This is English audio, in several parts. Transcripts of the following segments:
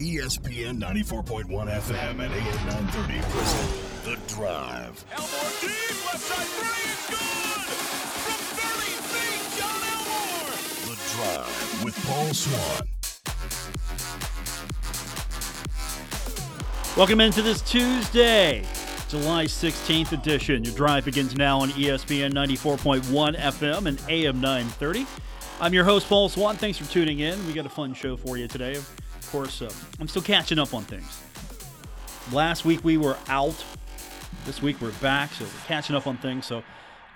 ESPN 94.1 FM and AM 930 present The Drive. Elmore deep, left side three, it's good! From 30 feet, John Elmore! The Drive with Paul Swann. Welcome into this Tuesday, July 16th edition. Your drive begins now on ESPN 94.1 FM and AM 930. I'm your host, Paul Swann. Thanks for tuning in. We got a fun show for you today. Course, uh, I'm still catching up on things. Last week we were out. This week we're back, so we're catching up on things. So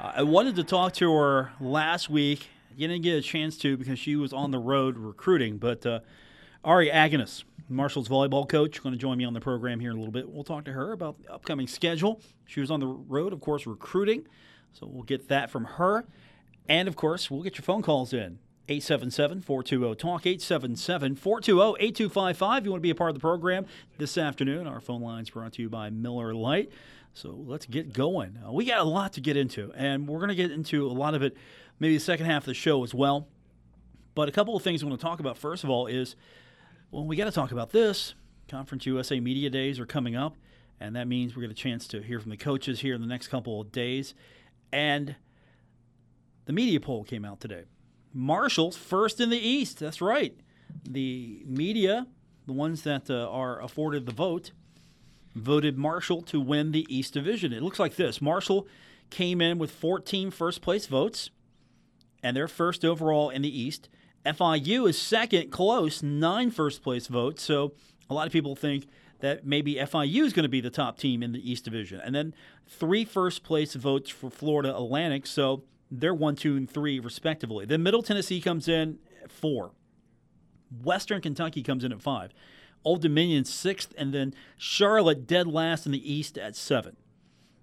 uh, I wanted to talk to her last week. Didn't get a chance to because she was on the road recruiting. But uh, Ari Aganus, Marshall's volleyball coach, going to join me on the program here in a little bit. We'll talk to her about the upcoming schedule. She was on the road, of course, recruiting. So we'll get that from her. And of course, we'll get your phone calls in. 877 420 TALK, 877 420 8255. You want to be a part of the program this afternoon? Our phone line's brought to you by Miller Lite. So let's get going. Uh, we got a lot to get into, and we're going to get into a lot of it maybe the second half of the show as well. But a couple of things I want to talk about, first of all, is well, we got to talk about this. Conference USA Media Days are coming up, and that means we're going to get a chance to hear from the coaches here in the next couple of days. And the media poll came out today. Marshall's first in the East. That's right. The media, the ones that uh, are afforded the vote, voted Marshall to win the East Division. It looks like this Marshall came in with 14 first place votes, and they're first overall in the East. FIU is second, close, nine first place votes. So a lot of people think that maybe FIU is going to be the top team in the East Division. And then three first place votes for Florida Atlantic. So they're one, two, and three, respectively. Then Middle Tennessee comes in at four. Western Kentucky comes in at five. Old Dominion sixth, and then Charlotte dead last in the East at seven.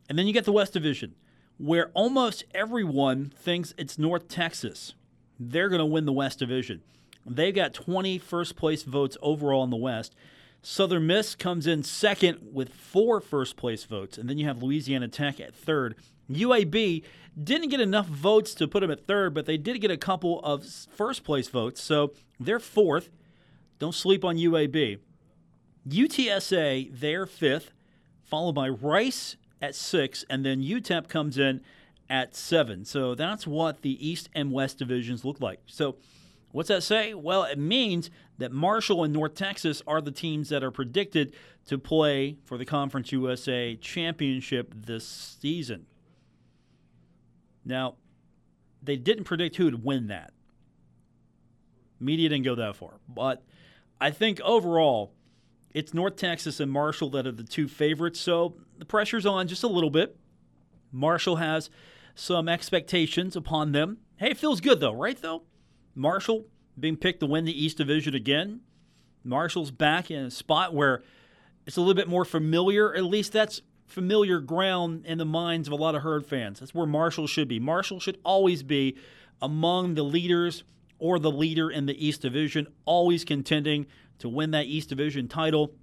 And then you get the West Division, where almost everyone thinks it's North Texas. They're going to win the West Division. They've got 20 first place votes overall in the West. Southern Miss comes in second with four first place votes, and then you have Louisiana Tech at third. UAB didn't get enough votes to put them at third, but they did get a couple of first place votes, so they're fourth. Don't sleep on UAB. UTSA, they're fifth, followed by Rice at six, and then UTEP comes in at seven. So that's what the East and West divisions look like. So what's that say? Well, it means that Marshall and North Texas are the teams that are predicted to play for the Conference USA championship this season. Now, they didn't predict who would win that. Media didn't go that far. But I think overall, it's North Texas and Marshall that are the two favorites. So the pressure's on just a little bit. Marshall has some expectations upon them. Hey, it feels good though, right? Though Marshall being picked to win the East Division again. Marshall's back in a spot where it's a little bit more familiar. At least that's familiar ground in the minds of a lot of Herd fans. That's where Marshall should be. Marshall should always be among the leaders or the leader in the East Division, always contending to win that East Division title,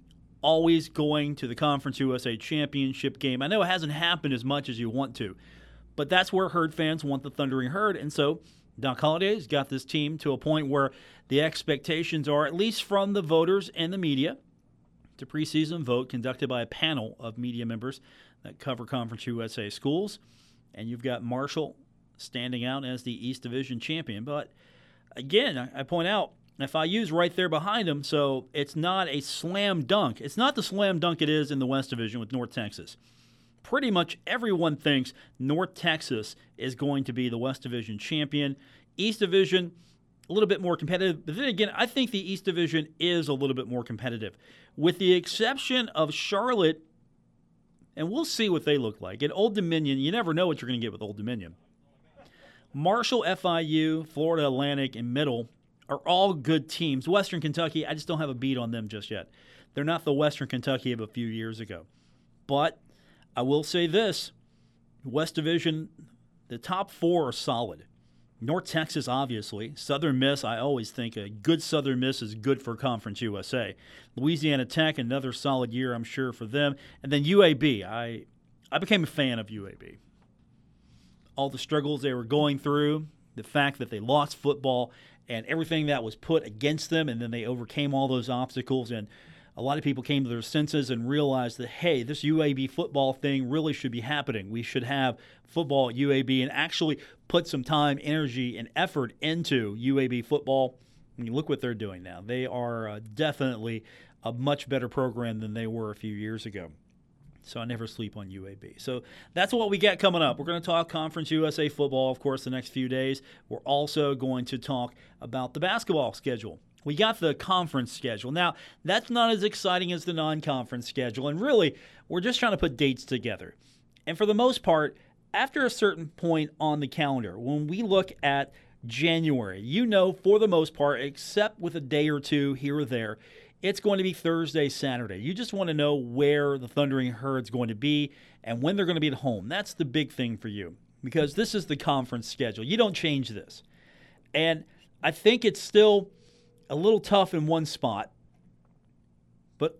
always going to the Conference USA Championship game. I know it hasn't happened as much as you want to, but that's where Herd fans want the Thundering Herd. And so Doc Holliday's got this team to a point where the expectations are, at least from the voters and the media, a preseason vote conducted by a panel of media members that cover Conference USA schools. And you've got Marshall standing out as the East Division champion. But again, I I point out FIU's right there behind them, so it's not a slam dunk. It's not the slam dunk it is in the West Division with North Texas. Pretty much everyone thinks North Texas is going to be the West Division champion. East Division, a little bit more competitive. But then again, I think the East Division is a little bit more competitive, with the exception of Charlotte. And we'll see what they look like. At Old Dominion, you never know what you're going to get with Old Dominion. Marshall, FIU, Florida Atlantic, and Middle are all good teams. Western Kentucky, I just don't have a beat on them just yet. They're not the Western Kentucky of a few years ago. But I will say this West Division, the top four are solid. North Texas, obviously. Southern Miss, I always think a good Southern Miss is good for Conference USA. Louisiana Tech, another solid year, I'm sure, for them. And then UAB. I, I became a fan of UAB. All the struggles they were going through, The fact that they lost football and everything that was put against them, and then they overcame all those obstacles. And a lot of people came to their senses and realized that, hey, this UAB football thing really should be happening. We should have football at UAB and actually put some time, energy, and effort into UAB football. And you look what they're doing now. They are uh, definitely a much better program than they were a few years ago. So I never sleep on UAB. So that's what we got coming up. We're going to talk Conference USA football, of course, the next few days. We're also going to talk about the basketball schedule. We got the conference schedule. Now, that's not as exciting as the non conference schedule. And really, we're just trying to put dates together. And for the most part, after a certain point on the calendar, when we look at January, you know, for the most part, except with a day or two here or there, it's going to be Thursday, Saturday. You just want to know where the Thundering Herd's going to be and when they're going to be at home. That's the big thing for you because this is the conference schedule. You don't change this. And I think it's still a little tough in one spot, but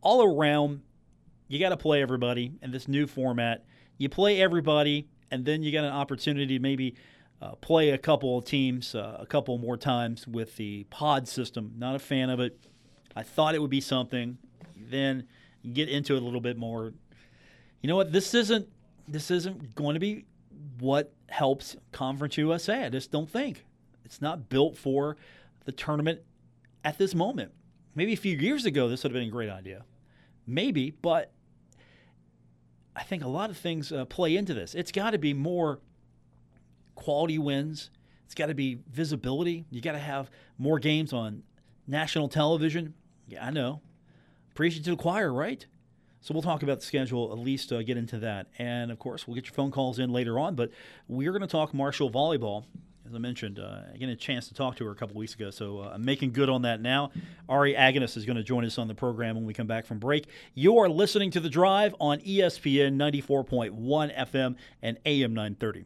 all around, you got to play everybody in this new format. You play everybody, and then you got an opportunity to maybe uh, play a couple of teams uh, a couple more times with the pod system. Not a fan of it I thought it would be something. Then get into it a little bit more. You know what? This isn't this isn't going to be what helps Conference USA. I just don't think it's not built for the tournament at this moment. Maybe a few years ago, this would have been a great idea. Maybe, but I think a lot of things uh, play into this. It's got to be more quality wins. It's got to be visibility. You got to have more games on national television. Yeah, I know. Preaching to the choir, right? So we'll talk about the schedule, at least uh, get into that. And of course, we'll get your phone calls in later on. But we're going to talk Marshall volleyball. As I mentioned, uh, got a chance to talk to her a couple weeks ago, so uh, I'm making good on that now. Ari Aganus is going to join us on the program when we come back from break. You are listening to The Drive on ESPN 94.1 FM and AM 930.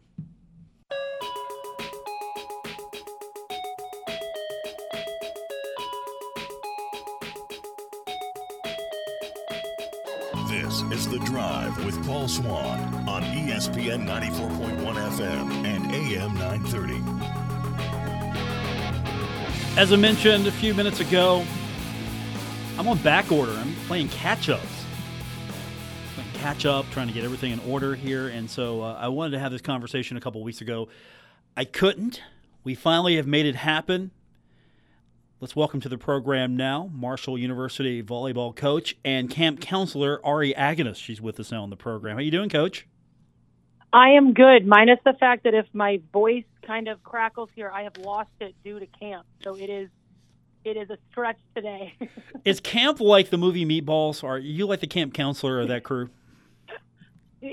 This is The Drive with Paul Swann on ESPN 94.1 FM and AM 930. As I mentioned a few minutes ago, I'm on back order. I'm playing catch ups. Playing catch up, trying to get everything in order here. And so uh, I wanted to have this conversation a couple weeks ago. I couldn't. We finally have made it happen. Let's welcome to the program now Marshall University volleyball coach and camp counselor Ari Aganus. She's with us now on the program. How you doing, Coach? I am good, minus the fact that if my voice kind of crackles here, I have lost it due to camp. So it is it is a stretch today. is camp like the movie Meatballs? Are you like the camp counselor of that crew?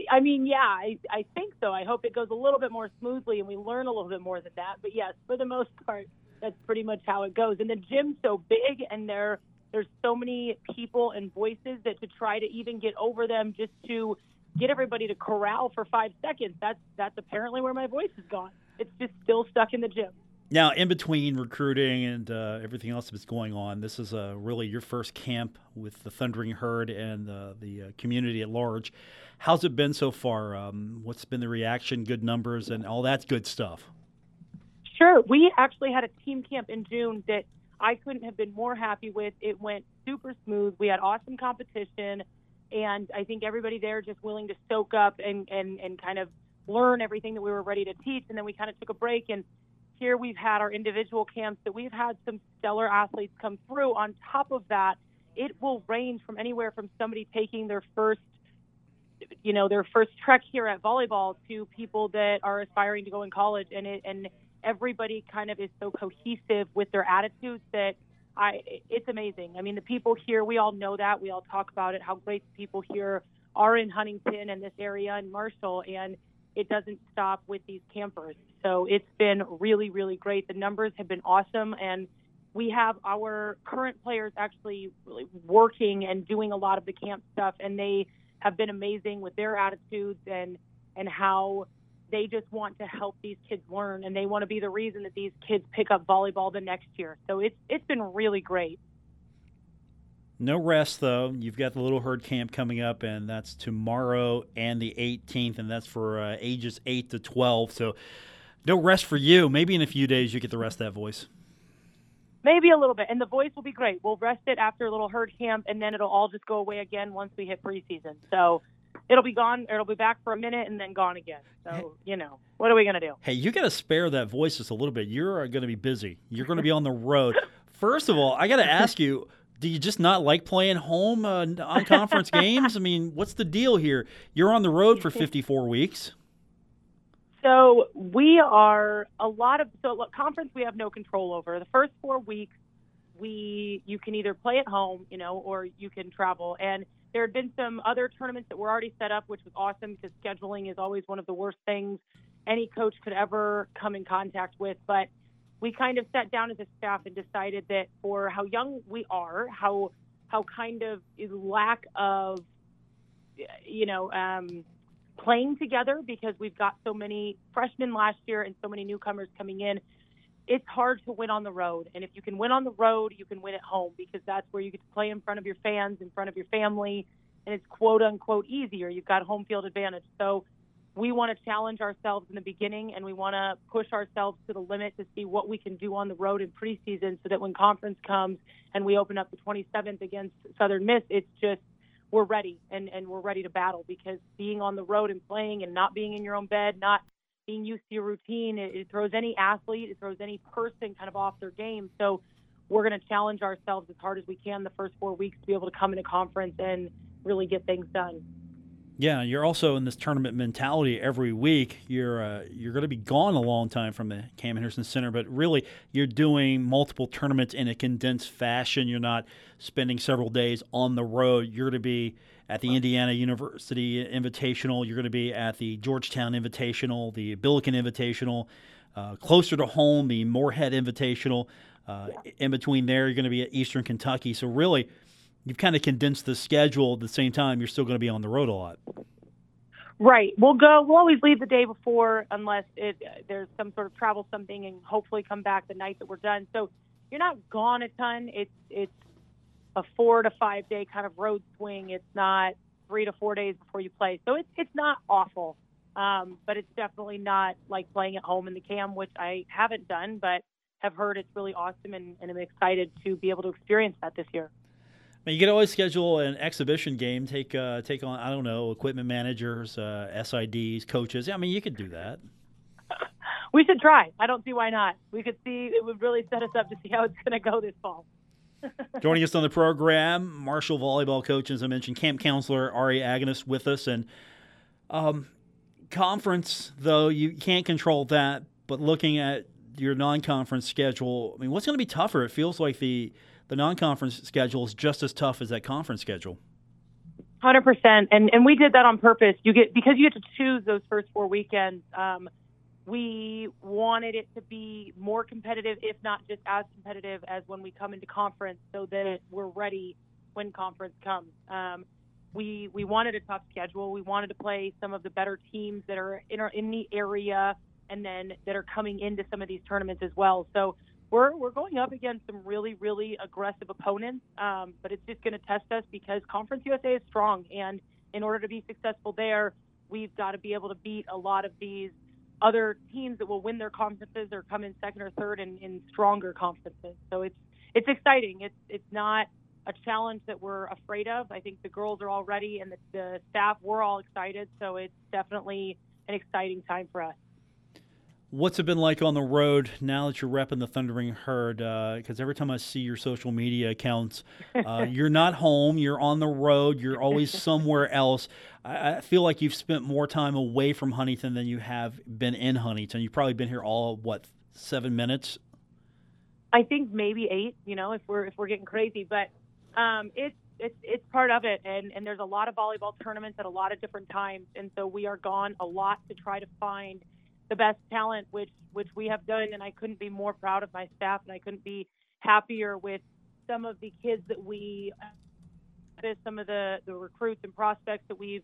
I mean, yeah, I, I think so. I hope it goes a little bit more smoothly and we learn a little bit more than that. But yes, for the most part, that's pretty much how it goes. And the gym's so big, and there there's so many people and voices that to try to even get over them, just to get everybody to corral for five seconds. That's that's apparently where my voice has gone. It's just still stuck in the gym. Now, in between recruiting and uh, everything else that's going on, this is uh, really your first camp with the Thundering Herd and uh, the community at large. How's it been so far? Um, what's been the reaction? Good numbers and all that good stuff. Sure. We actually had a team camp in June that I couldn't have been more happy with. It went super smooth. We had awesome competition, and I think everybody there just willing to soak up and, and, and kind of learn everything that we were ready to teach. And then we kind of took a break, and here we've had our individual camps that we've had some stellar athletes come through. On top of that, it will range from anywhere from somebody taking their first you know their first trek here at volleyball to people that are aspiring to go in college and it and everybody kind of is so cohesive with their attitudes that I it's amazing. I mean, the people here, we all know that. We all talk about it how great the people here are in Huntington and this area and Marshall and it doesn't stop with these campers. So it's been really really great. The numbers have been awesome and we have our current players actually really working and doing a lot of the camp stuff and they have been amazing with their attitudes and and how they just want to help these kids learn and they want to be the reason that these kids pick up volleyball the next year. So it's it's been really great. No rest though. You've got the Little Herd camp coming up, and that's tomorrow and the 18th, and that's for uh, ages 8 to 12. So No rest for you. Maybe in a few days you get the rest of that voice. Maybe a little bit, and the voice will be great. We'll rest it after a little herd camp, and then it'll all just go away again once we hit preseason. So it'll be gone. It'll be back for a minute and then gone again. So you know, what are we gonna do? Hey, you got to spare that voice just a little bit. You're going to be busy. You're going to be on the road. First of all, I got to ask you. Do you just not like playing home uh, on conference games? I mean, what's the deal here? You're on the road for 54 weeks. So we are a lot of so look, conference we have no control over. The first four weeks we you can either play at home, you know, or you can travel. And there had been some other tournaments that were already set up, which was awesome because scheduling is always one of the worst things any coach could ever come in contact with. But we kind of sat down as a staff and decided that for how young we are, how how kind of lack of you know um, playing together because we've got so many freshmen last year and so many newcomers coming in. It's hard to win on the road. And if you can win on the road, you can win at home because that's where you get to play in front of your fans, in front of your family, and it's quote unquote easier. You've got home field advantage. So we want to challenge ourselves in the beginning and we want to push ourselves to the limit to see what we can do on the road in preseason so that when conference comes and we open up the 27th against Southern Miss, it's just we're ready and, and we're ready to battle because being on the road and playing and not being in your own bed, not being used to your routine, it, it throws any athlete, it throws any person kind of off their game. So we're going to challenge ourselves as hard as we can the first four weeks to be able to come into conference and really get things done. Yeah, you're also in this tournament mentality every week. You're uh, you're going to be gone a long time from the Cam Henderson Center, but really you're doing multiple tournaments in a condensed fashion. You're not spending several days on the road. You're going to be at the Indiana University Invitational. You're going to be at the Georgetown Invitational, the Billiken Invitational, uh, closer to home, the Morehead Invitational. Uh, in between there, you're going to be at Eastern Kentucky. So really you've kind of condensed the schedule at the same time you're still going to be on the road a lot. Right. We'll go we'll always leave the day before unless it, there's some sort of travel something and hopefully come back the night that we're done. So you're not gone a ton. It's it's a four to five day kind of road swing. It's not three to four days before you play. So it's it's not awful. Um, but it's definitely not like playing at home in the cam which i haven't done but have heard it's really awesome and, and i'm excited to be able to experience that this year you could always schedule an exhibition game. Take uh, take on I don't know equipment managers, uh, SIDs, coaches. I mean, you could do that. We should try. I don't see why not. We could see it would really set us up to see how it's going to go this fall. Joining us on the program, Marshall volleyball coach, as I mentioned, camp counselor Ari Aganus with us, and um, conference though you can't control that. But looking at your non-conference schedule, I mean, what's going to be tougher? It feels like the the non-conference schedule is just as tough as that conference schedule. Hundred percent, and and we did that on purpose. You get because you get to choose those first four weekends. Um, we wanted it to be more competitive, if not just as competitive as when we come into conference, so that we're ready when conference comes. Um, we we wanted a tough schedule. We wanted to play some of the better teams that are in our, in the area, and then that are coming into some of these tournaments as well. So we're we're going up against some really really aggressive opponents, um, but it's just going to test us because Conference USA is strong, and in order to be successful there, we've got to be able to beat a lot of these other teams that will win their conferences or come in second or third in, in stronger conferences. So it's it's exciting. It's it's not a challenge that we're afraid of. I think the girls are all ready, and the, the staff we're all excited. So it's definitely an exciting time for us. What's it been like on the road now that you're repping the Thundering Herd? Because uh, every time I see your social media accounts, uh, you're not home, you're on the road, you're always somewhere else. I, I, feel like you've spent more time away from Huntington than you have been in Huntington. You've probably been here all what seven minutes. I think maybe eight. You know, if we're if we're getting crazy, but um, it's it's it's part of it, and and there's a lot of volleyball tournaments at a lot of different times, and so we are gone a lot to try to find the best talent, which which we have done, and I couldn't be more proud of my staff, and I couldn't be happier with some of the kids that we, some of the the recruits and prospects that we've,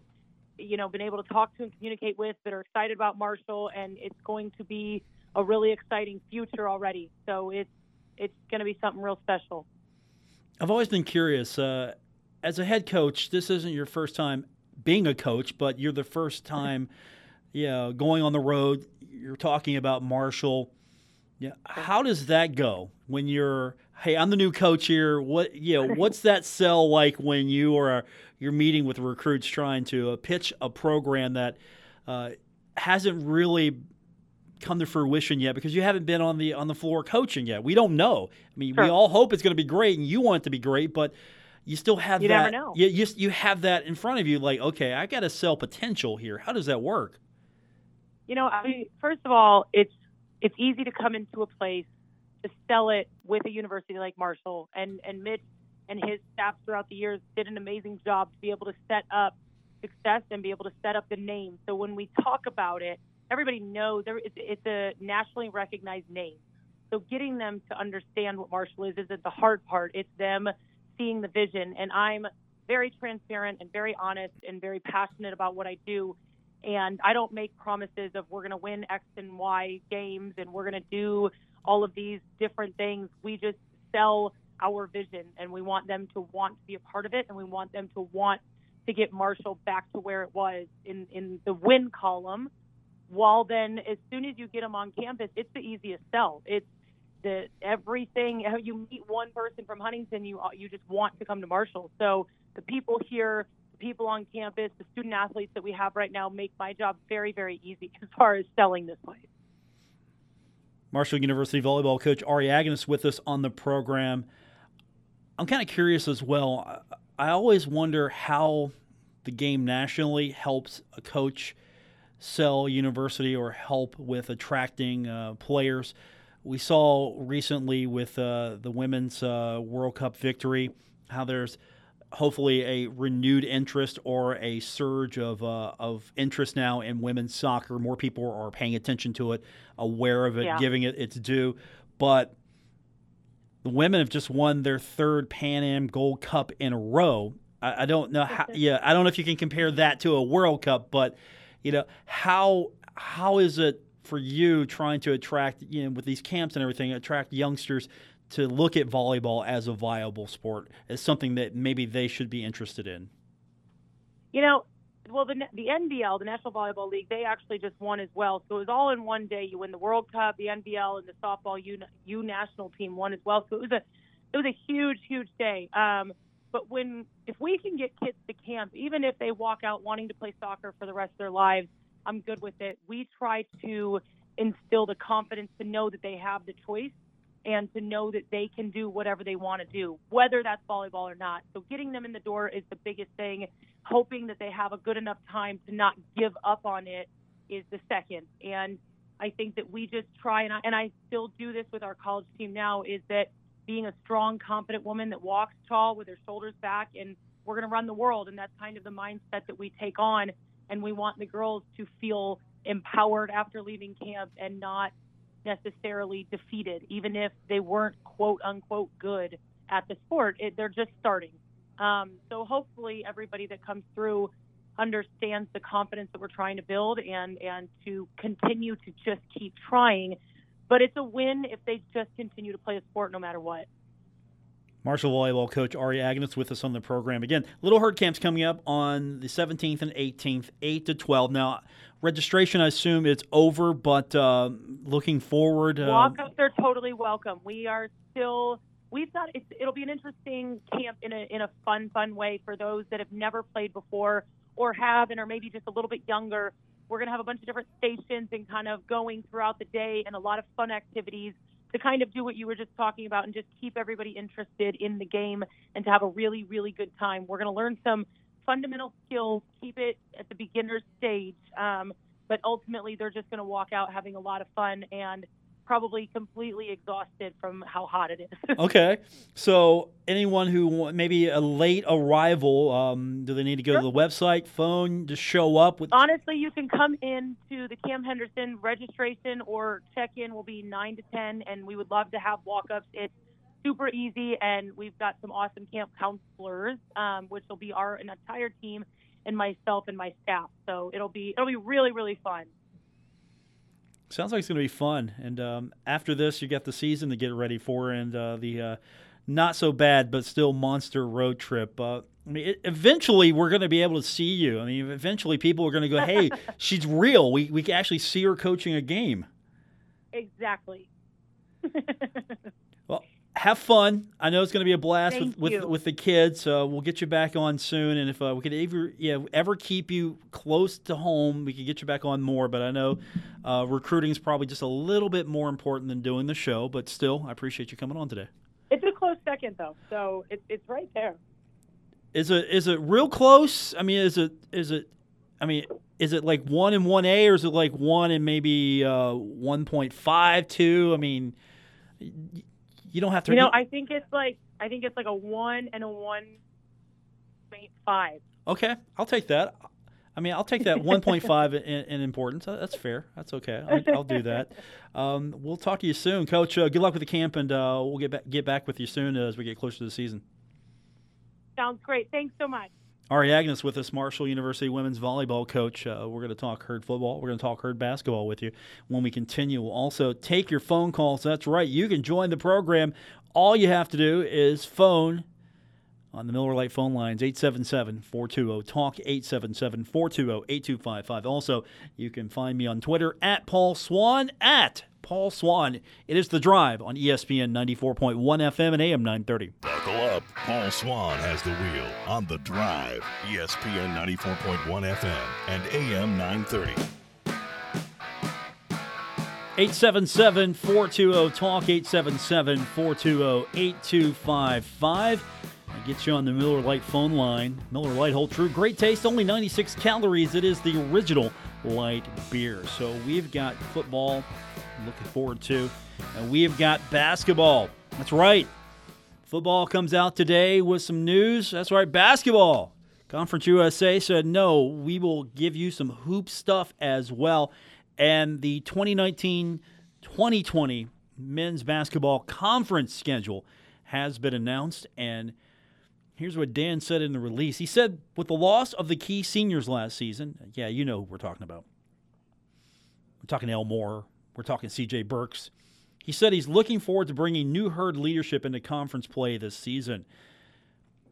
you know, been able to talk to and communicate with that are excited about Marshall, and it's going to be a really exciting future already. So it's it's going to be something real special. I've always been curious. Uh, as a head coach, this isn't your first time being a coach, but you're the first time yeah, going on the road. You're talking about Marshall. Yeah, how does that go when you're? Hey, I'm the new coach here. What you know? What's that sell like when you are you're meeting with recruits trying to uh, pitch a program that uh, hasn't really come to fruition yet because you haven't been on the on the floor coaching yet. We don't know. I mean, sure. we all hope it's going to be great, and you want it to be great, but you still have you that. Never know. You, you you have that in front of you. Like, okay, I got to sell potential here. How does that work? You know, I first of all, it's it's easy to come into a place to sell it with a university like Marshall, and and Mitch and his staff throughout the years did an amazing job to be able to set up success and be able to set up the name. So when we talk about it, everybody knows it's a nationally recognized name. So getting them to understand what Marshall is isn't the hard part. It's them seeing the vision. And I'm very transparent and very honest and very passionate about what I do. And I don't make promises of we're going to win X and Y games and we're going to do all of these different things. We just sell our vision and we want them to want to be a part of it and we want them to want to get Marshall back to where it was in, in the win column. While then, as soon as you get them on campus, it's the easiest sell. It's the everything. You meet one person from Huntington, you you just want to come to Marshall. So the people here, people on campus, the student athletes that we have right now make my job very very easy as far as selling this place. Marshall University volleyball coach Ari Aganus with us on the program. I'm kind of curious as well. I always wonder how the game nationally helps a coach sell university or help with attracting uh, players. We saw recently with uh, the women's uh, World Cup victory how there's hopefully a renewed interest or a surge of, uh, of interest now in women's soccer. More people are paying attention to it, aware of it, yeah. giving it its due. But the women have just won their third Pan Am Gold Cup in a row. I, I don't know how. Yeah, I don't know if you can compare that to a World Cup, but you know how how is it for you trying to attract you know with these camps and everything attract youngsters to look at volleyball as a viable sport as something that maybe they should be interested in? You know, well, the the NVL, the National Volleyball League, they actually just won as well. So it was all in one day. You win the World Cup, the NVL, and the softball U, U national team won as well. So it was a it was a huge, huge day. Um, but when if we can get kids to camp, even if they walk out wanting to play soccer for the rest of their lives, I'm good with it. We try to instill the confidence to know that they have the choice and to know that they can do whatever they want to do, whether that's volleyball or not. So getting them in the door is the biggest thing. Hoping that they have a good enough time to not give up on it is the second. And I think that we just try, and I, and I still do this with our college team now, is that being a strong, confident woman that walks tall with her shoulders back, and we're going to run the world. And that's kind of the mindset that we take on. And we want the girls to feel empowered after leaving camp and not necessarily defeated, even if they weren't quote unquote good at the sport. It, they're just starting. Um, so hopefully, everybody that comes through understands the confidence that we're trying to build and and to continue to just keep trying. But it's a win if they just continue to play a sport no matter what. Marshall volleyball coach Ari Aganus with us on the program again. Little Herd Camp's coming up on the 17th and 18th, 8 to 12. Now, registration, I assume it's over, but uh, looking forward. Uh, Walk-ups are totally welcome. We are still. We've got. it'll be an interesting camp in a in a fun, fun way for those that have never played before or have and are maybe just a little bit younger. We're going to have a bunch of different stations and kind of going throughout the day and a lot of fun activities to kind of do what you were just talking about and just keep everybody interested in the game and to have a really, really good time. We're going to learn some fundamental skills, keep it at the beginner stage, um, but ultimately they're just going to walk out having a lot of fun and probably completely exhausted from how hot it is. okay, so anyone who maybe a late arrival, um, do they need to go sure. to the website, phone, to show up? With honestly, you can come in to the Cam Henderson registration or check in will be nine to ten, and we would love to have walk ups. It's super easy, and we've got some awesome camp counselors, um, which will be our entire team and myself and my staff. So it'll be it'll be really really fun. Sounds like it's going to be fun. And um, after this, you got the season to get ready for and uh, the uh, not so bad but still monster road trip. Uh, I mean, it, eventually we're going to be able to see you. I mean, eventually people are going to go, "Hey, she's real. We we can actually see her coaching a game." Exactly. well, have fun. I know it's going to be a blast Thank with, with, with the kids. So we'll get you back on soon. And if uh, we could ever yeah ever keep you close to home, we could get you back on more. But I know uh, recruiting is probably just a little bit more important than doing the show. But still, I appreciate you coming on today. It's a close second though, so it, it's right there. Is it is it real close? I mean, is it is it? I mean, is it like one and one A, or is it like one and maybe uh, one point five two? I mean, you don't have to. You know, I think it's like I think it's like a one and a one point five. Okay, I'll take that. I mean, I'll take that 1.5 in, in, importance. That's fair. That's okay. I'll, I'll do that. Um, we'll talk to you soon, Coach. Uh, good luck with the camp, and uh, we'll get back, get back with you soon as we get closer to the season. Sounds great. Thanks so much. Ari Aganus with us, Marshall University women's volleyball coach. Uh, we're going to talk herd football. We're going to talk herd basketball with you when we continue. We'll also take your phone calls. That's right. You can join the program. All you have to do is phone on the Miller Lite phone lines 877 420 TALK 877 420 8255. Also, you can find me on Twitter at Paul Swann at Paul Swann. It is The Drive on ESPN 94.1 FM and AM 930. Buckle up. Paul Swann has the wheel on The Drive, ESPN 94.1 FM and AM 930. 877 420 TALK 877 420 8255. Get you on the Miller Lite phone line. Miller Lite hold true. Great taste, only 96 calories. It is the original light beer. So we've got football looking forward to. And we've got basketball. That's right. Football comes out today with some news. That's right, basketball. Conference USA said, no, we will give you some hoop stuff as well. And the 2019 2020 men's basketball conference schedule has been announced. And here's what Dan said in the release. He said, with the loss of the key seniors last season, yeah, you know who we're talking about. We're talking Elmore, we're talking CJ Burks. He said he's looking forward to bringing new herd leadership into conference play this season.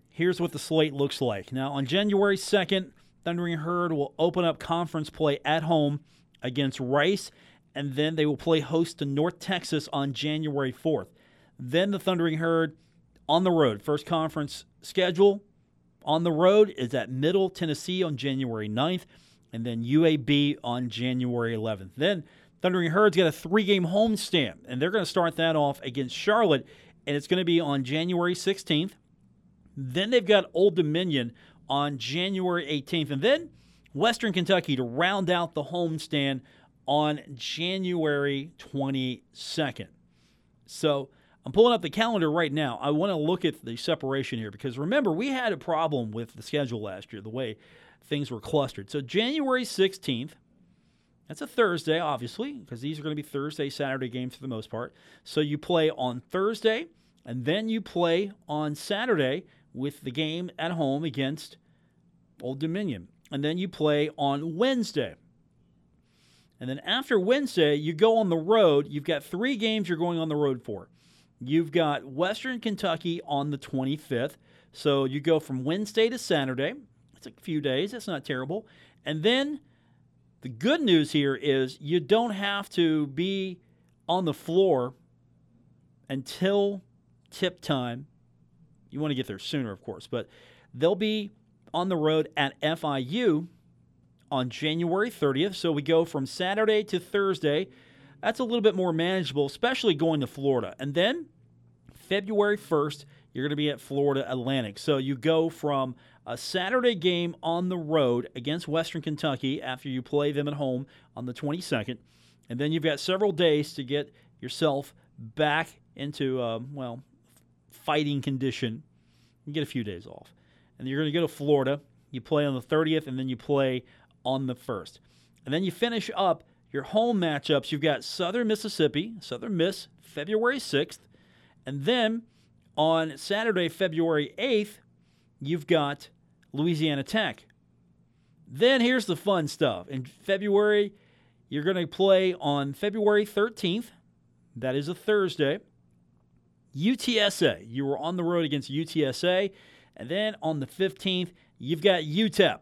Here's what the slate looks like. Now, on January 2nd, Thundering Herd will open up conference play at home against Rice, and then they will play host to North Texas on January 4th. Then the Thundering Herd on the road. First conference schedule on the road is at Middle Tennessee on January 9th, and then UAB on January 11th. Then Thundering Herd's got a three game homestand, and they're going to start that off against Charlotte, and it's going to be on January 16th. Then they've got Old Dominion on January 18th, and then Western Kentucky to round out the homestand on January 22nd. So I'm pulling up the calendar right now. I want to look at the separation here because remember, we had a problem with the schedule last year, the way things were clustered. So January 16th, that's a Thursday, obviously, because these are going to be Thursday, Saturday games for the most part. So you play on Thursday, and then you play on Saturday with the game at home against Old Dominion. And then you play on Wednesday. And then after Wednesday, you go on the road. You've got three games you're going on the road for. You've got Western Kentucky on the 25th. So you go from Wednesday to Saturday. It's a few days. That's not terrible. And then the good news here is you don't have to be on the floor until tip time. You want to get there sooner, of course, but they'll be on the road at FIU on January 30th. So we go from Saturday to Thursday. That's a little bit more manageable, especially going to Florida. And then February 1st, you're going to be at Florida Atlantic. So you go from a Saturday game on the road against Western Kentucky after you play them at home on the 22nd. And then you've got several days to get yourself back into, uh, well, fighting condition. You get a few days off. And you're going to go to Florida. You play on the 30th, and then you play on the 1st. And then you finish up your home matchups. You've got Southern Mississippi, Southern Miss, February 6th. And then on Saturday, February 8th, you've got Louisiana Tech. Then here's the fun stuff. In February, you're going to play on February 13th. That is a Thursday. UTSA. You were on the road against UTSA. And then on the 15th, you've got UTEP.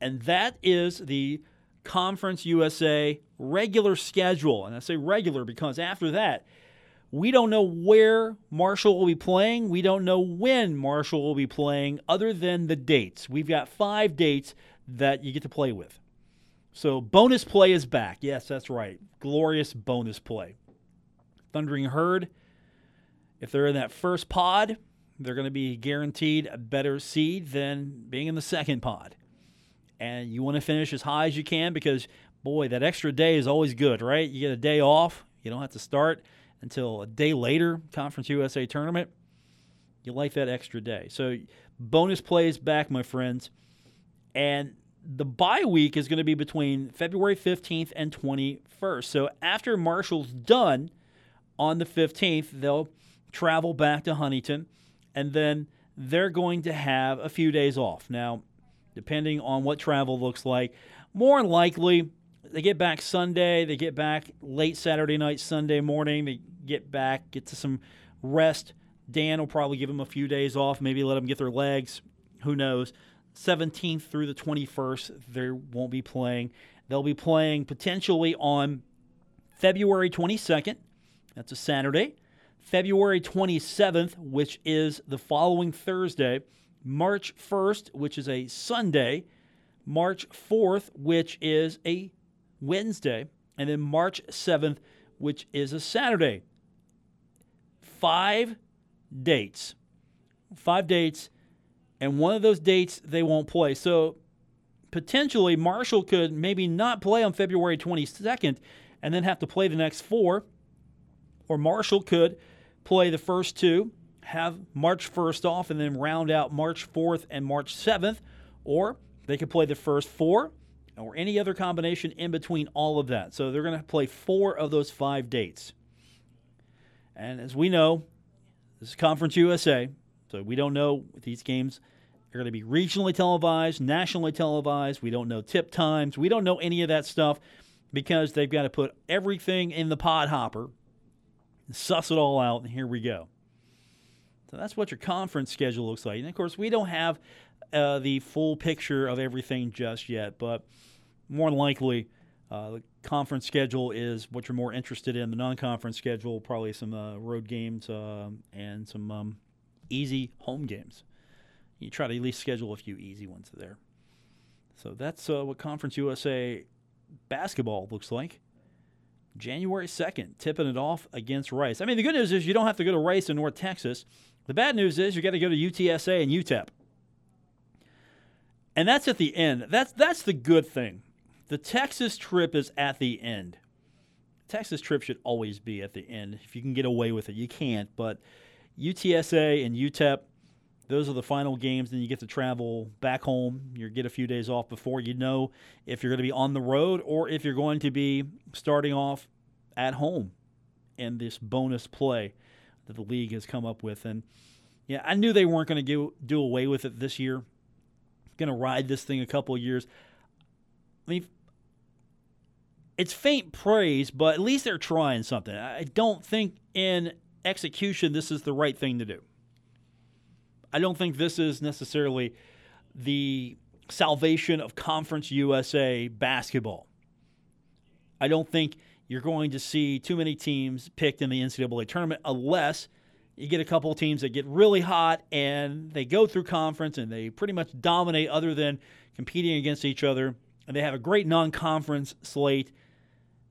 And that is the Conference USA regular schedule. And I say regular because after that, we don't know where Marshall will be playing. We don't know when Marshall will be playing, other than the dates. We've got five dates that you get to play with. So, bonus play is back. Yes, that's right. Glorious bonus play. Thundering Herd, if they're in that first pod, they're going to be guaranteed a better seed than being in the second pod. And you want to finish as high as you can because, boy, that extra day is always good, right? You get a day off. You don't have to start until a day later, Conference USA tournament. You like that extra day. So, bonus plays back, my friends. And the bye week is going to be between February 15th and 21st. So, after Marshall's done on the 15th, they'll travel back to Huntington and then they're going to have a few days off. Now, depending on what travel looks like, more likely they get back Sunday, they get back late Saturday night, Sunday morning, they get back, get to some rest. Dan will probably give them a few days off, maybe let them get their legs. Who knows? 17th through the 21st, they won't be playing. They'll be playing potentially on February 22nd. That's a Saturday. February 27th, which is the following Thursday, March 1st, which is a Sunday, March 4th, which is a Wednesday, and then March 7th, which is a Saturday. Five dates. Five dates, and one of those dates they won't play. So potentially, Marshall could maybe not play on February 22nd and then have to play the next four, or Marshall could play the first two, have March 1st off, and then round out March 4th and March 7th, or they could play the first four or any other combination in between all of that. So they're going to play four of those five dates. And as we know, this is Conference USA, so we don't know these games are going to be regionally televised, nationally televised. We don't know tip times. We don't know any of that stuff because they've got to put everything in the pod hopper suss it all out, and here we go. So that's what your conference schedule looks like. And of course, we don't have uh, the full picture of everything just yet, but more than likely, uh, the conference schedule is what you're more interested in. The non-conference schedule, probably some uh, road games uh, and some um, easy home games. You try to at least schedule a few easy ones there. So that's uh, what Conference USA basketball looks like. January 2nd, tipping it off against Rice. I mean, the good news is you don't have to go to Rice in North Texas. The bad news is you got to go to UTSA and UTEP. And that's at the end. That's that's the good thing. The Texas trip is at the end. Texas trip should always be at the end. If you can get away with it, you can't. But UTSA and UTEP, those are the final games. Then you get to travel back home. You get a few days off before you know if you're going to be on the road or if you're going to be starting off at home in this bonus play that the league has come up with. And yeah, I knew they weren't going to do away with it this year. Going to ride this thing a couple years. I mean, it's faint praise, but at least they're trying something. I don't think in execution this is the right thing to do. I don't think this is necessarily the salvation of Conference USA basketball. I don't think you're going to see too many teams picked in the NCAA tournament unless you get a couple of teams that get really hot and they go through conference and they pretty much dominate other than competing against each other. And they have a great non conference slate.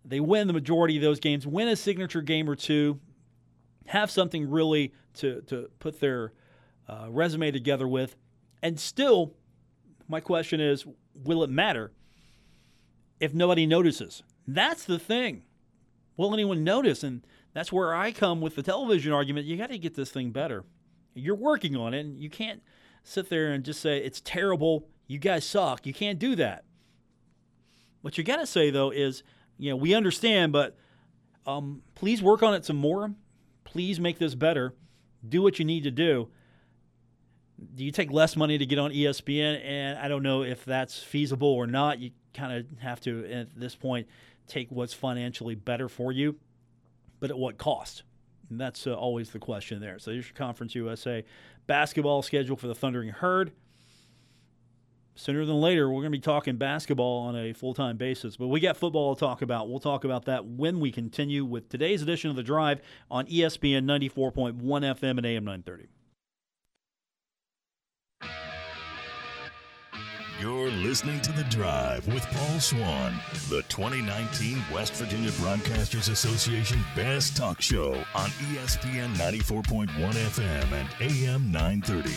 They win the majority of those games, win a signature game or two, have something really to, to put their uh, resume together with. And still, my question is will it matter if nobody notices? That's the thing. Will anyone notice? And that's where I come with the television argument. You got to get this thing better. You're working on it, and you can't sit there and just say, it's terrible. You guys suck. You can't do that. What you got to say, though, is, you know, we understand, but um, please work on it some more. Please make this better. Do what you need to do do you take less money to get on ESPN? And I don't know if that's feasible or not. You kind of have to, at this point, take what's financially better for you, but at what cost? And that's uh, always the question there. So there's your Conference USA basketball schedule for the Thundering Herd. Sooner than later, we're going to be talking basketball on a full time basis. But we got football to talk about. We'll talk about that when we continue with today's edition of The Drive on ESPN 94.1 FM and AM 930. You're listening to The Drive with Paul Swann, the 2019 West Virginia Broadcasters Association Best Talk Show on ESPN 94.1 FM and AM 930.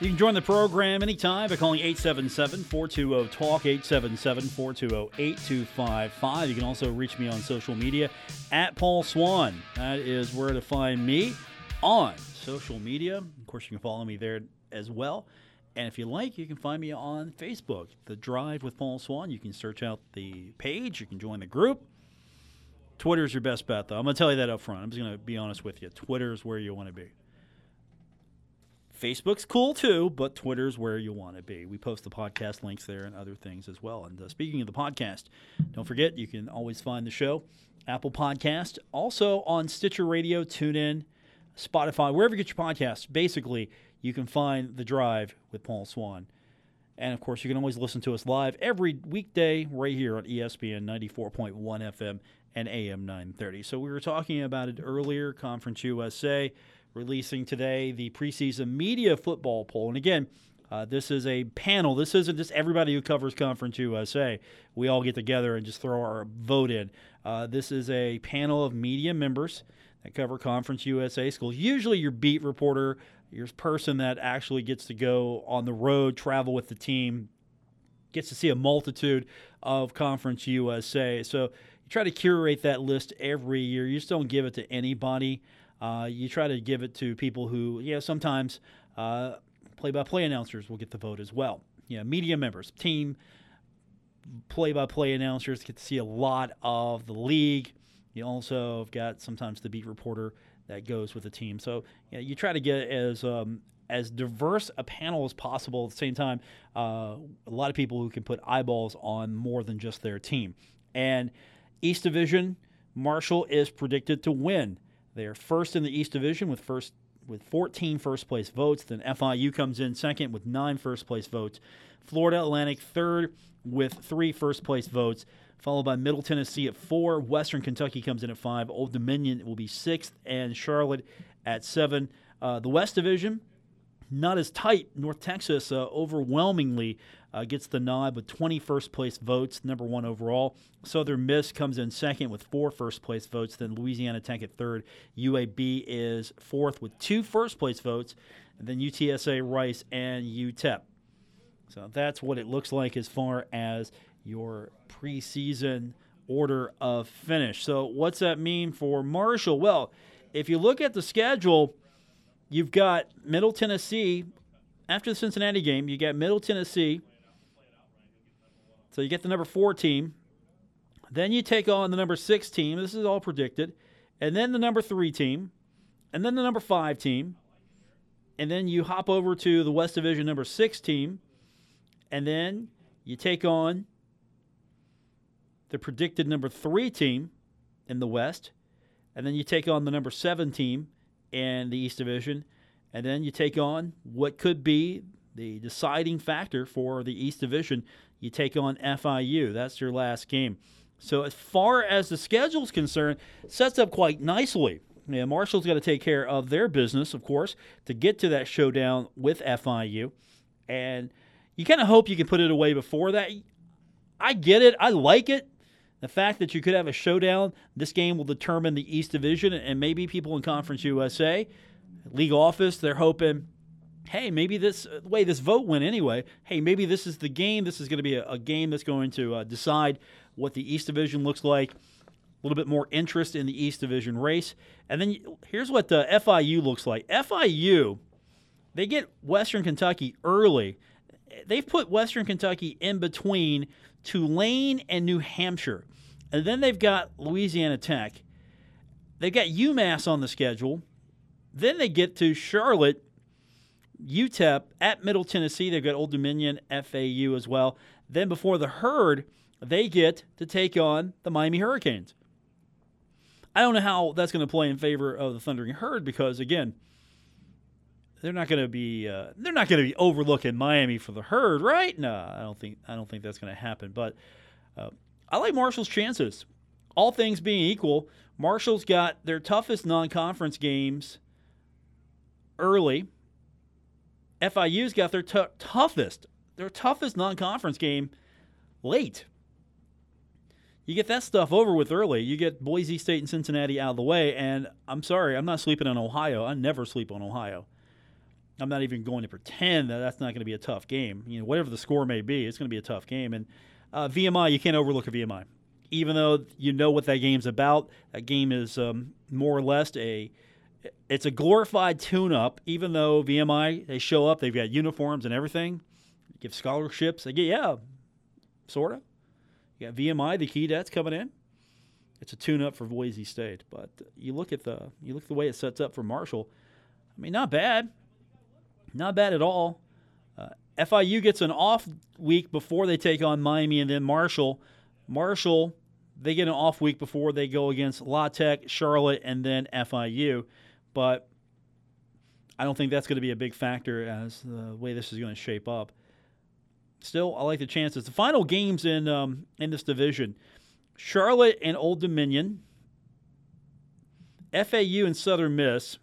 You can join the program anytime by calling 877 420 TALK, 877 420 8255. You can also reach me on social media at Paul Swann. That is where to find me on social media. Of course, you can follow me there as well. And if you like, you can find me on Facebook, The Drive with Paul Swann. You can search out the page, you can join the group. Twitter's your best bet, though. I'm going to tell you that up front. I'm just going to be honest with you. Twitter's where you want to be. Facebook's cool too, but Twitter's where you want to be. We post the podcast links there and other things as well. And uh, speaking of the podcast, don't forget you can always find the show Apple Podcast, also on Stitcher Radio, TuneIn, Spotify, wherever you get your podcasts. Basically, you can find the Drive with Paul Swann. And of course, you can always listen to us live every weekday right here on ESPN 94.1 FM and AM 930. So we were talking about it earlier, Conference USA releasing today the preseason media football poll. And again, uh, this is a panel. This isn't just everybody who covers Conference USA. We all get together and just throw our vote in. Uh, this is a panel of media members that cover Conference USA schools. Usually, your beat reporter, your person that actually gets to go on the road, travel with the team, gets to see a multitude of Conference USA. So you try to curate that list every year. You just don't give it to anybody. Uh, you try to give it to people who, yeah, sometimes play by play announcers will get the vote as well. Yeah, media members, team play by play announcers get to see a lot of the league. You also have got sometimes the beat reporter that goes with the team. So yeah, you try to get as um, as diverse a panel as possible. At the same time, uh, a lot of people who can put eyeballs on more than just their team. And East Division, Marshall is predicted to win. They are first in the East Division with first with 14 first place votes. Then FIU comes in second with nine first place votes. Florida Atlantic third with three first place votes, followed by Middle Tennessee at four. Western Kentucky comes in at five. Old Dominion will be sixth, and Charlotte at seven. Uh, the West Division, not as tight. North Texas uh, overwhelmingly uh, gets the nod with 20 first place votes, number one overall. Southern Miss comes in second with four first place votes. Then Louisiana Tech at third. UAB is fourth with two first place votes. And then UTSA, Rice, and UTEP. So that's what it looks like as far as your preseason order of finish. So, what's that mean for Marshall? Well, if you look at the schedule, you've got Middle Tennessee. After the Cincinnati game, you got Middle Tennessee. So you get the number four team. Then you take on the number six team. This is all predicted. And then the number three team. And then the number five team. And then you hop over to the West Division number six team. And then you take on the predicted number three team in the West. And then you take on the number seven team in the East Division. And then you take on what could be the deciding factor for the East Division. You take on FIU. That's your last game. So, as far as the schedule is concerned, sets up quite nicely. Yeah, Marshall's got to take care of their business, of course, to get to that showdown with FIU. And you kind of hope you can put it away before that. I get it. I like it. The fact that you could have a showdown, this game will determine the East Division, and maybe people in Conference USA, league office, they're hoping, hey, maybe this way this vote went anyway. Hey, maybe this is the game. This is going to be a, a game that's going to uh, decide what the East Division looks like. A little bit more interest in the East Division race, and then here's what the FIU looks like. FIU, they get Western Kentucky early. They've put Western Kentucky in between Tulane and New Hampshire. And then they've got Louisiana Tech. They've got UMass on the schedule. Then they get to Charlotte, UTEP at Middle Tennessee. They've got Old Dominion, FAU as well. Then before the Herd, they get to take on the Miami Hurricanes. I don't know how that's going to play in favor of the Thundering Herd because, again, they're not going to be uh, they're not going to be overlooking Miami for the herd, right? No, I don't think I don't think that's going to happen. But uh, I like Marshall's chances. All things being equal, Marshall's got their toughest non-conference games early. FIU's got their t- toughest their toughest non-conference game late. You get that stuff over with early. You get Boise State and Cincinnati out of the way, and I'm sorry, I'm not sleeping on Ohio. I never sleep on Ohio. I'm not even going to pretend that that's not going to be a tough game. You know, whatever the score may be, it's going to be a tough game. And uh, VMI, you can't overlook a VMI, even though you know what that game's about. That game is um, more or less a it's a glorified tune-up. Even though VMI they show up, they've got uniforms and everything, give scholarships. They get yeah, sort of. You got VMI, the Keydets coming in. It's a tune-up for Boise State, but you look at the you look at the way it sets up for Marshall. I mean, not bad. Not bad at all. Uh, FIU gets an off week before they take on Miami and then Marshall. Marshall, they get an off week before they go against La Tech, Charlotte, and then FIU. But I don't think that's going to be a big factor as the way this is going to shape up. Still, I like the chances. The final games in um, in this division: Charlotte and Old Dominion, FAU and Southern Miss,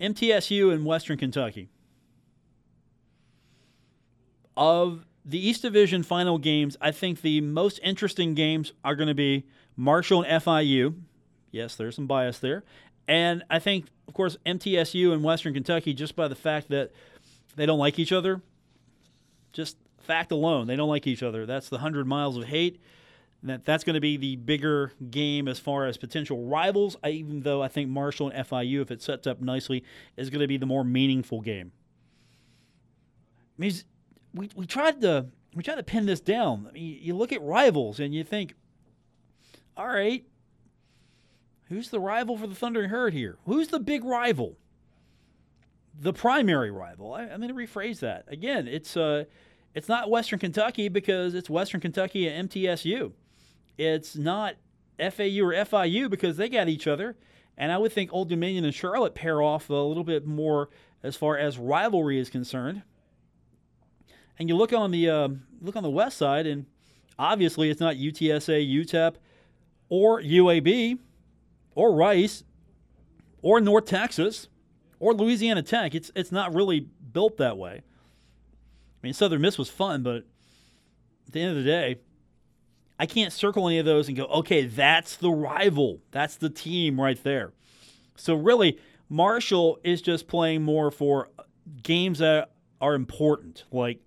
MTSU and Western Kentucky. Of the East Division final games, I think the most interesting games are going to be Marshall and FIU. Yes, there's some bias there. And I think, of course, MTSU and Western Kentucky, just by the fact that they don't like each other, just fact alone, they don't like each other. That's the 100 miles of hate that that's going to be the bigger game as far as potential rivals. Even though I think Marshall and FIU, if it sets up nicely, is going to be the more meaningful game. I mean, we we tried to we tried to pin this down. I mean, you look at rivals and you think, all right, who's the rival for the Thundering Herd here? Who's the big rival? The primary rival. I, I'm going to rephrase that again. It's uh, it's not Western Kentucky because it's Western Kentucky and MTSU. It's not FAU or FIU because they got each other. And I would think Old Dominion and Charlotte pair off a little bit more as far as rivalry is concerned. And you look on the uh, look on the west side, and obviously it's not UTSA, UTEP, or UAB, or Rice, or North Texas, or Louisiana Tech. It's it's not really built that way. I mean, Southern Miss was fun, but at the end of the day, I can't circle any of those and go, okay, that's the rival. That's the team right there. So really, Marshall is just playing more for games that are important. Like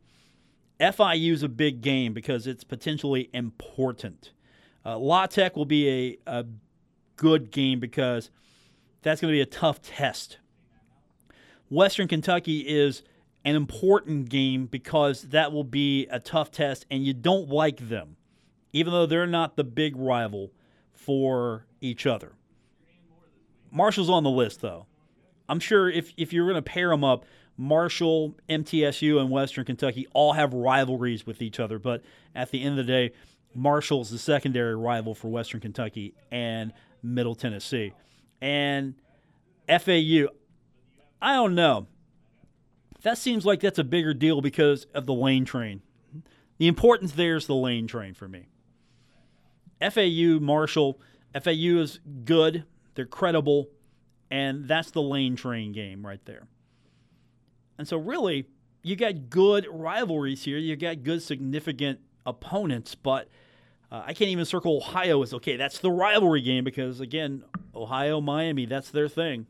FIU is a big game because it's potentially important. Uh, La Tech will be a, a good game because that's going to be a tough test. Western Kentucky is an important game because that will be a tough test and you don't like them even though they're not the big rival for each other. Marshall's on the list, though. I'm sure if, if you're going to pair them up, Marshall, MTSU, and Western Kentucky all have rivalries with each other. But at the end of the day, Marshall's the secondary rival for Western Kentucky and Middle Tennessee. And FAU, I don't know. That seems like that's a bigger deal because of the lane train. The importance there is the lane train for me. FAU, Marshall, FAU is good, they're credible, and that's the lane train game right there. And so, really, you got good rivalries here. You got good, significant opponents, but uh, I can't even circle Ohio as okay, that's the rivalry game because, again, Ohio, Miami, that's their thing.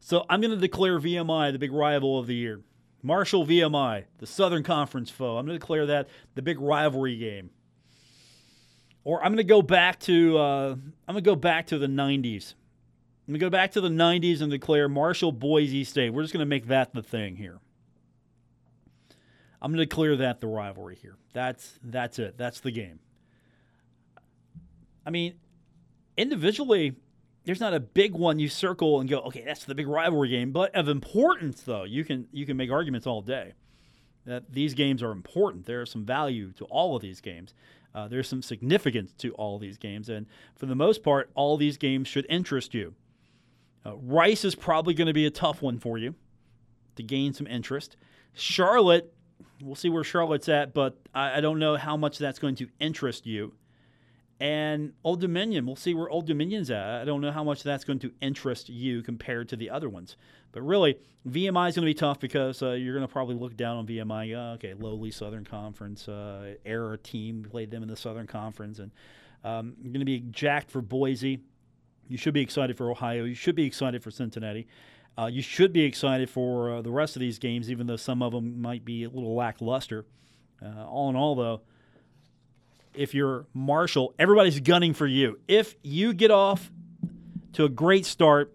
So, I'm going to declare VMI the big rival of the year. Marshall VMI, the Southern Conference foe. I'm going to declare that the big rivalry game. Or I'm going to go back to uh, I'm going to go back to the 90s. I'm going to go back to the 90s and declare Marshall Boise State. We're just going to make that the thing here. I'm going to declare that the rivalry here. That's that's it. That's the game. I mean, individually, there's not a big one you circle and go, okay, that's the big rivalry game. But of importance, though, you can you can make arguments all day that these games are important. There is some value to all of these games. Uh, there's some significance to all these games, and for the most part, all these games should interest you. Uh, Rice is probably going to be a tough one for you to gain some interest. Charlotte, we'll see where Charlotte's at, but I, I don't know how much that's going to interest you. And Old Dominion, we'll see where Old Dominion's at. I don't know how much that's going to interest you compared to the other ones. But really, VMI is going to be tough because uh, you're going to probably look down on VMI. Uh, okay, lowly Southern Conference, uh, error team, played them in the Southern Conference. And um, you're going to be jacked for Boise. You should be excited for Ohio. You should be excited for Cincinnati. Uh, you should be excited for uh, the rest of these games, even though some of them might be a little lackluster. Uh, all in all, though, if you're Marshall, everybody's gunning for you. If you get off to a great start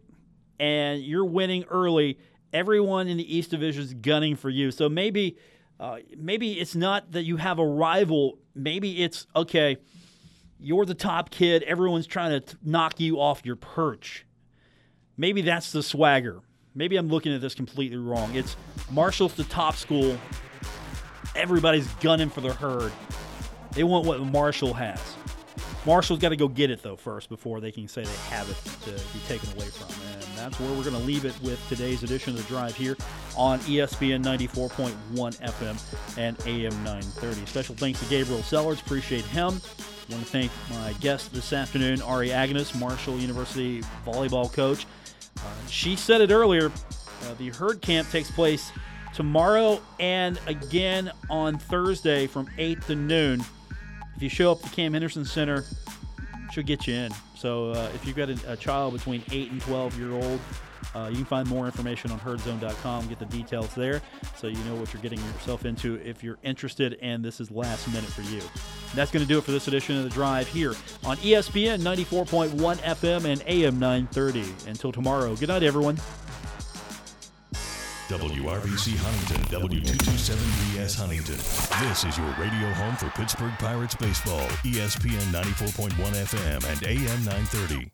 and you're winning early, everyone in the East Division is gunning for you. So maybe, uh, maybe it's not that you have a rival. Maybe it's okay. You're the top kid. Everyone's trying to knock you off your perch. Maybe that's the swagger. Maybe I'm looking at this completely wrong. It's Marshall's the top school. Everybody's gunning for the herd. They want what Marshall has. Marshall's got to go get it though first before they can say they have it to be taken away from. And that's where we're going to leave it with today's edition of the Drive here on ESPN 94.1 FM and AM 930. Special thanks to Gabriel Sellers. Appreciate him. I want to thank my guest this afternoon, Ari Aganus, Marshall University volleyball coach. Uh, she said it earlier. Uh, the herd camp takes place tomorrow and again on Thursday from 8 to noon. If you show up at the Cam Henderson Center, she'll get you in. So uh, if you've got a, a child between 8 and 12 year old, uh, you can find more information on herdzone.com, get the details there so you know what you're getting yourself into if you're interested and this is last minute for you. That's going to do it for this edition of The Drive here on ESPN 94.1 FM and AM 930. Until tomorrow, good night, everyone. WRBC Huntington, W227BS Huntington. This is your radio home for Pittsburgh Pirates baseball, ESPN 94.1 FM and AM 930.